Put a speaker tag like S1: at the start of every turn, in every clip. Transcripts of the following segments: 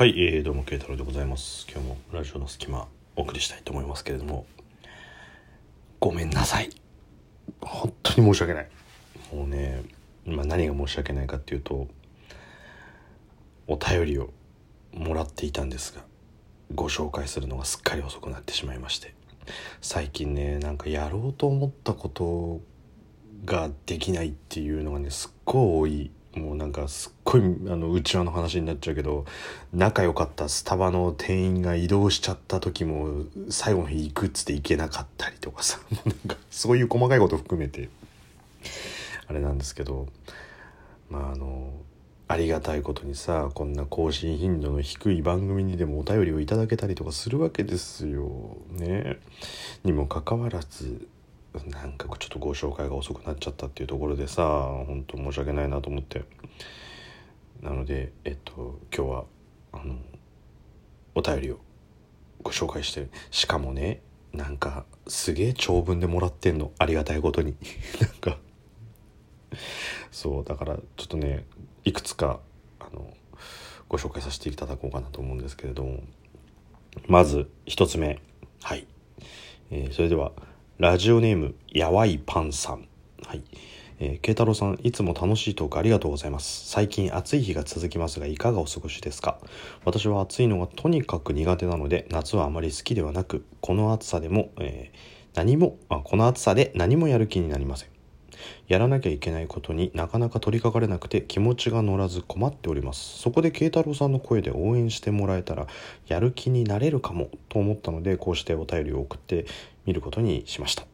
S1: はい、えー、どうも慶太郎でございます。今日もラジオの隙間お送りしたいと思いますけれども。ごめんなさい。本当に申し訳ない。もうね、まあ、何が申し訳ないかっていうとお便りをもらっていたんですがご紹介するのがすっかり遅くなってしまいまして。最近ねなんかやろうと思ったことができないっていうのがねすっごい多いもうなんかすっごいあの内輪の話になっちゃうけど仲良かったスタバの店員が移動しちゃった時も最後の日行くっつって行けなかったりとかさもう なんかそういう細かいこと含めてあれなんですけどまああのありがたいことにさこんな更新頻度の低い番組にでもお便りをいただけたりとかするわけですよ。ね。にもかかわらずなんかちょっとご紹介が遅くなっちゃったっていうところでさ本当申し訳ないなと思って。なのでえっと今日はあのお便りをご紹介してしかもねなんかすげえ長文でもらってんの。ありがたいことに。なんか。そうだからちょっとねいくつかあのご紹介させていただこうかなと思うんですけれども。まず一つ目。はい、えーそれではラジオネームやわいパンさん。はい。えー、慶太郎さんいつも楽しいトークありがとうございます。最近暑い日が続きますがいかがお過ごしですか？私は暑いのがとにかく苦手なので夏はあまり好きではなくこの暑さでも、えー何もあこの暑さで何もやる気になりません。やらなきゃいけないことになかなか取り掛かれなくて気持ちが乗らず困っております。そこで慶太郎さんの声で応援してもらえたらやる気になれるかもと思ったのでこうしてお便りを送ってみることにしました。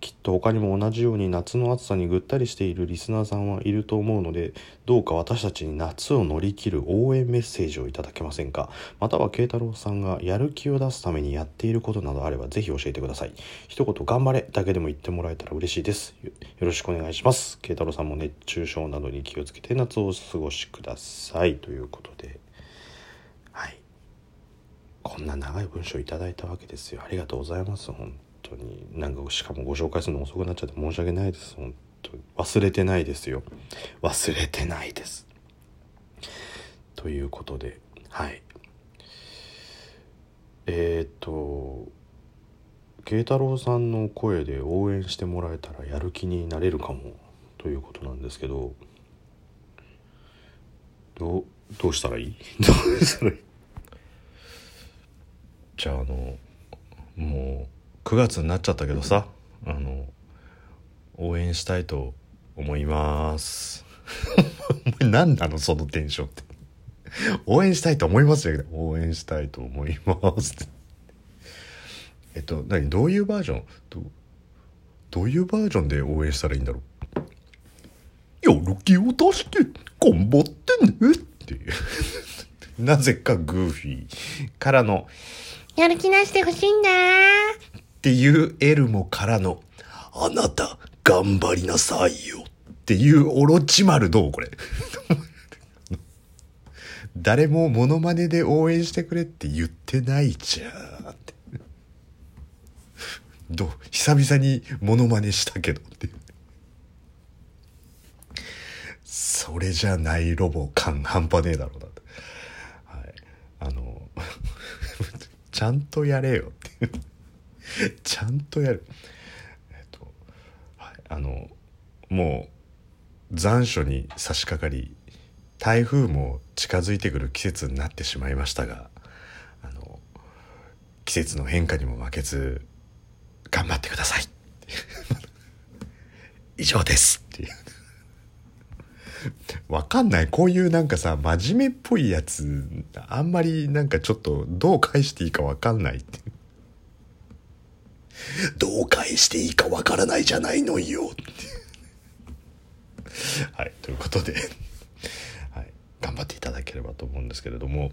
S1: きっと他にも同じように夏の暑さにぐったりしているリスナーさんはいると思うのでどうか私たちに夏を乗り切る応援メッセージをいただけませんか？または慶太郎さんがやる気を出すためにやっていることなどあればぜひ教えてください。一言頑張れだけでも言ってもらえたら嬉しいです。よろしくお願いします。慶太郎さんも熱中症などに気をつけて夏をお過ごしください。ということで。はい。こんな長い文章いただいたわけですよ。ありがとうございます本当になんかしかもご紹介するの遅くなっちゃって申し訳ないです。本当に忘れてないですよ。忘れてないです。ということではい。えっ、と慶太郎さんの声で応援してもらえたらやる気になれるかもということなんですけどどうどうしたらいい？どうしたらいい？じゃああのもう9月になっちゃったけどさあの応援したいと思います。お前何なのそのテンションって。応援したいと思いますよ応援したいと思いますって。えっと何どういうバージョン？どどういうバージョンで応援したらいいんだろう？やる気を出して頑張ってねって。い うなぜかグーフィーからの
S2: やる気出してほしいんだ
S1: っていうエルモからの、あなた、頑張りなさいよっていうオロチマルどうこれ？誰もモノマネで応援してくれって言ってないじゃんって。どう？久々にモノマネしたけどっていう。それじゃないロボ感半端ねえだろうなって。はい。あの、ちゃんとやれよっていう。ちゃんとやる。えっと、はい、あの、もう残暑に差し掛かり、台風も近づいてくる季節になってしまいましたが、あの、季節の変化にも負けず、頑張ってください。以上ですっていう。わかんない。こういうなんかさ、真面目っぽいやつ、あんまりなんかちょっとどう返していいかわかんないっていう。どう返していいかわからないじゃないのよ。はい、ということで、はい、頑張っていただければと思うんですけれども、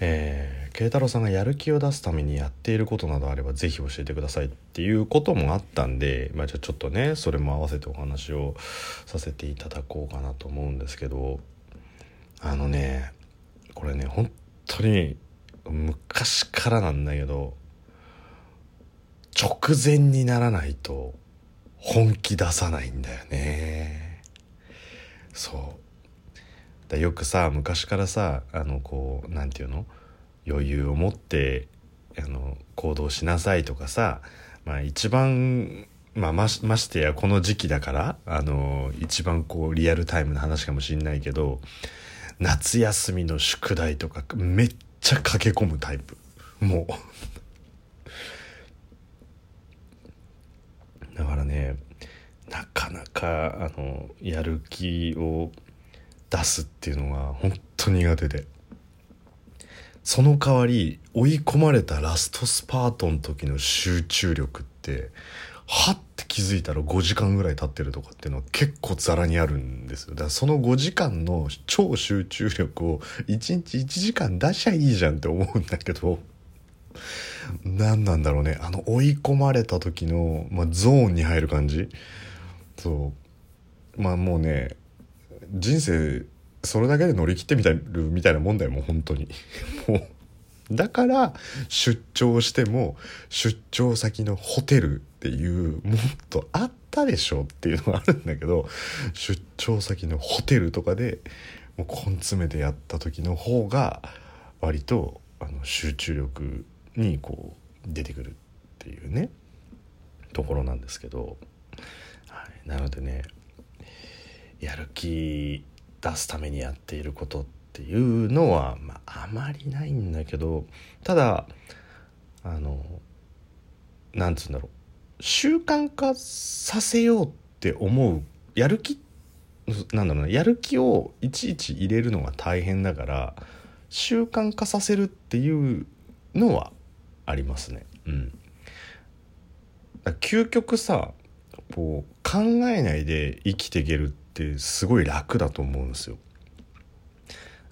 S1: えー、慶太郎さんがやる気を出すためにやっていることなどあればぜひ教えてくださいっていうこともあったんで、まあ、じゃあちょっとねそれも合わせてお話をさせていただこうかなと思うんですけどあのねこれね本当に昔からなんだけど直前にならないと本気出さないんだよね。そう。だよくさ昔からさあのこうなんていうの？余裕を持ってあの行動しなさいとかさ、まあ、一番、まあ、ましましてやこの時期だからあの一番こうリアルタイムな話かもしんないけど夏休みの宿題とかめっちゃ駆け込むタイプ。もうだからねなかなかあのやる気を出すっていうのが本当苦手で。その代わり追い込まれたラストスパートの時の集中力ってはって気づいたら5時間ぐらい経ってるとかっていうのは結構ザラにあるんですよ。だからその5時間の超集中力を1日1時間出しゃいいじゃんって思うんだけど何なんだろうね。あの追い込まれた時の、まあ、ゾーンに入る感じ。そう。まあもうね人生それだけで乗り切ってみたるみたいなもんだよもう本当に。もう。だから出張しても出張先のホテルっていうもっとあったでしょっていうのがあるんだけど出張先のホテルとかでもう根詰めてやった時の方が割とあの集中力にこう出てくるっていうねところなんですけど、はい、なのでねやる気出すためにやっていることっていうのは、まあ、あまりないんだけどただあのなんつうんだろう習慣化させようって思うやる気なんだろうなやる気をいちいち入れるのが大変だから習慣化させるっていうのはありますね。うん、究極さこう考えないで生きていけるってすごい楽だと思うんですよ。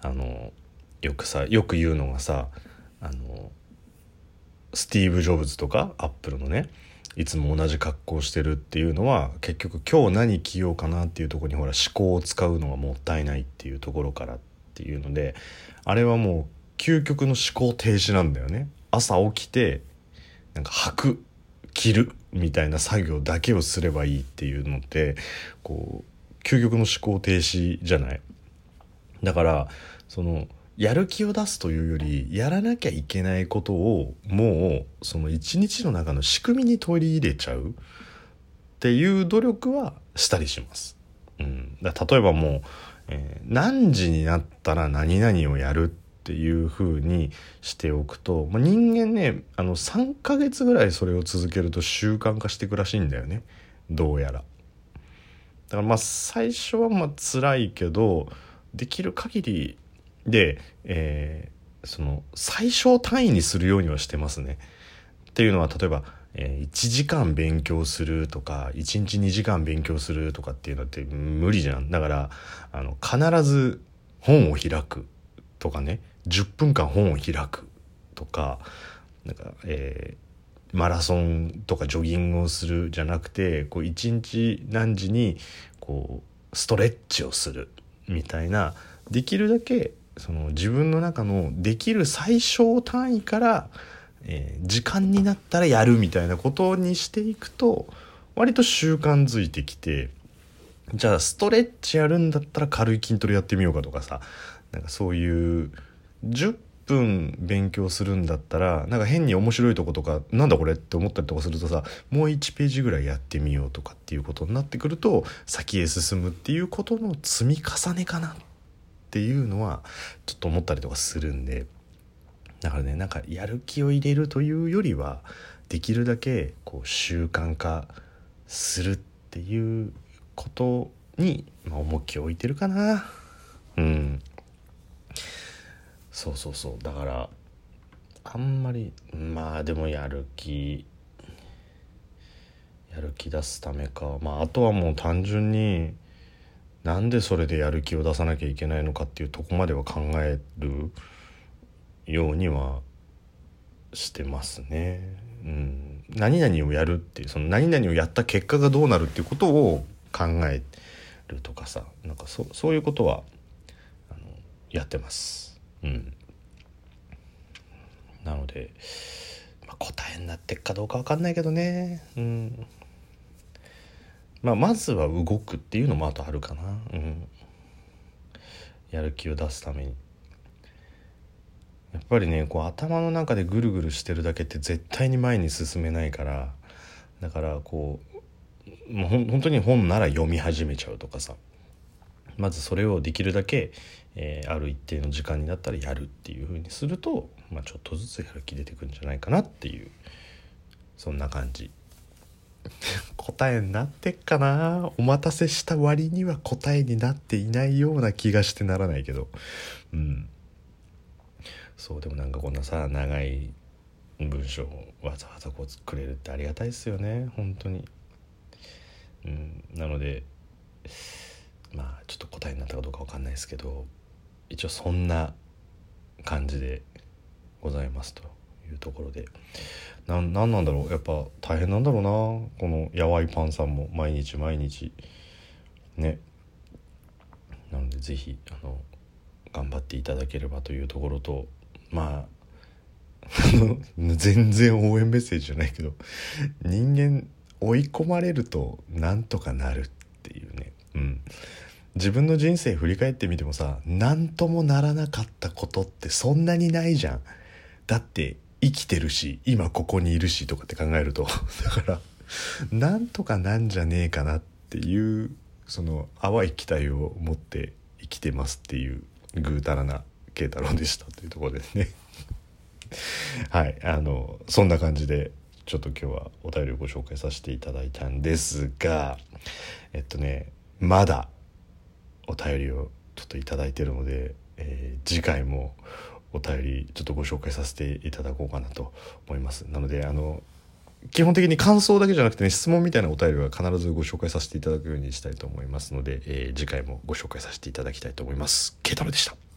S1: あのよくさよく言うのがさあのスティーブ・ジョブズとかアップルのねいつも同じ格好してるっていうのは結局今日何着ようかなっていうとこにほら思考を使うのがもったいないっていうところからっていうのであれはもう究極の思考停止なんだよね。朝起きてなんか履く着るみたいな作業だけをすればいいっていうのってこう究極の思考停止じゃない。だからそのやる気を出すというよりやらなきゃいけないことをもうその一日の中の仕組みに取り入れちゃう。っていう努力はしたりします。うん、だ例えばもう、えー、何時になったら何々をやるっていう風にしておくと、まあ、人間ねあの3ヶ月ぐらいそれを続けると習慣化していくらしいんだよねどうやら。だからまあ最初はまあ辛いけどできる限りで、えー、その最小単位にするようにはしてますね。っていうのは例えば、えー、1時間勉強するとか1日2時間勉強するとかっていうのって無理じゃん。だからあの必ず本を開くとかね10分間本を開くとかなんか、えーマラソンとかジョギングをするじゃなくてこう一日何時にこうストレッチをするみたいなできるだけその自分の中のできる最小単位から、えー、時間になったらやるみたいなことにしていくと割と習慣づいてきてじゃあストレッチやるんだったら軽い筋トレやってみようかとかさなんかそういう10分勉強するんだったらなんか変に面白いとことかなんだこれって思ったりとかするとさもう1ページぐらいやってみようとかっていうことになってくると先へ進むっていうことの積み重ねかなっていうのはちょっと思ったりとかするんで。だからねなんかやる気を入れるというよりはできるだけこう習慣化するっていうことに、まあ、重きを置いてるかな。うん。そうそうそうだからあんまりまあでもやる気やる気出すためかまああとはもう単純になんでそれでやる気を出さなきゃいけないのかっていうとこまでは考えるようにはしてますね。うん、何々をやるっていうその何々をやった結果がどうなるっていうことを考えるとかさなんかそそういうことはあのやってます。うん、なので、まあ、答えになってっかどうか分かんないけどね、うん。まあ、まずは動くっていうのもあとあるかな、うん、やる気を出すために。やっぱりねこう頭の中でぐるぐるしてるだけって絶対に前に進めないから。だからこうもうほ本当に本なら読み始めちゃうとかさ。まずそれをできるだけ、えーある一定の時間になったらやるっていう風にすると、まあ、ちょっとずつやる気出てくるんじゃないかなっていうそんな感じ。答えになってっかな？お待たせした割には答えになっていないような気がしてならないけど。うん。そうでもなんかこんなさ長い文章をわざわざこうくれるってありがたいですよね。本当に。うん。なのでまあちょっと答えになったかどうかわかんないですけど一応そんな感じでございますというところで。なんなんなんだろう？やっぱ大変なんだろうな。このやわいパンさんも毎日毎日ね。なのでぜひあの頑張っていただければというところとまあ 全然応援メッセージじゃないけど人間追い込まれるとなんとかなるっていうね。自分の人生振り返ってみてもさ何ともならなかったことってそんなにないじゃん。だって生きてるし今ここにいるしとかって考えると。だからなんとかなんじゃねえかなっていうその淡い期待を持って生きてますっていうぐうたらな慶太郎でしたというところですね。はい。あのそんな感じでちょっと今日はお便りをご紹介させていただいたんですがえっとねまだお便りをちょっと頂いてるので、えー次回もお便りちょっとご紹介させていただこうかなと思います。なのであの基本的に感想だけじゃなくてね質問みたいなお便りは必ずご紹介させていただくようにしたいと思いますので、えー次回もご紹介させていただきたいと思います。ケイタロでした。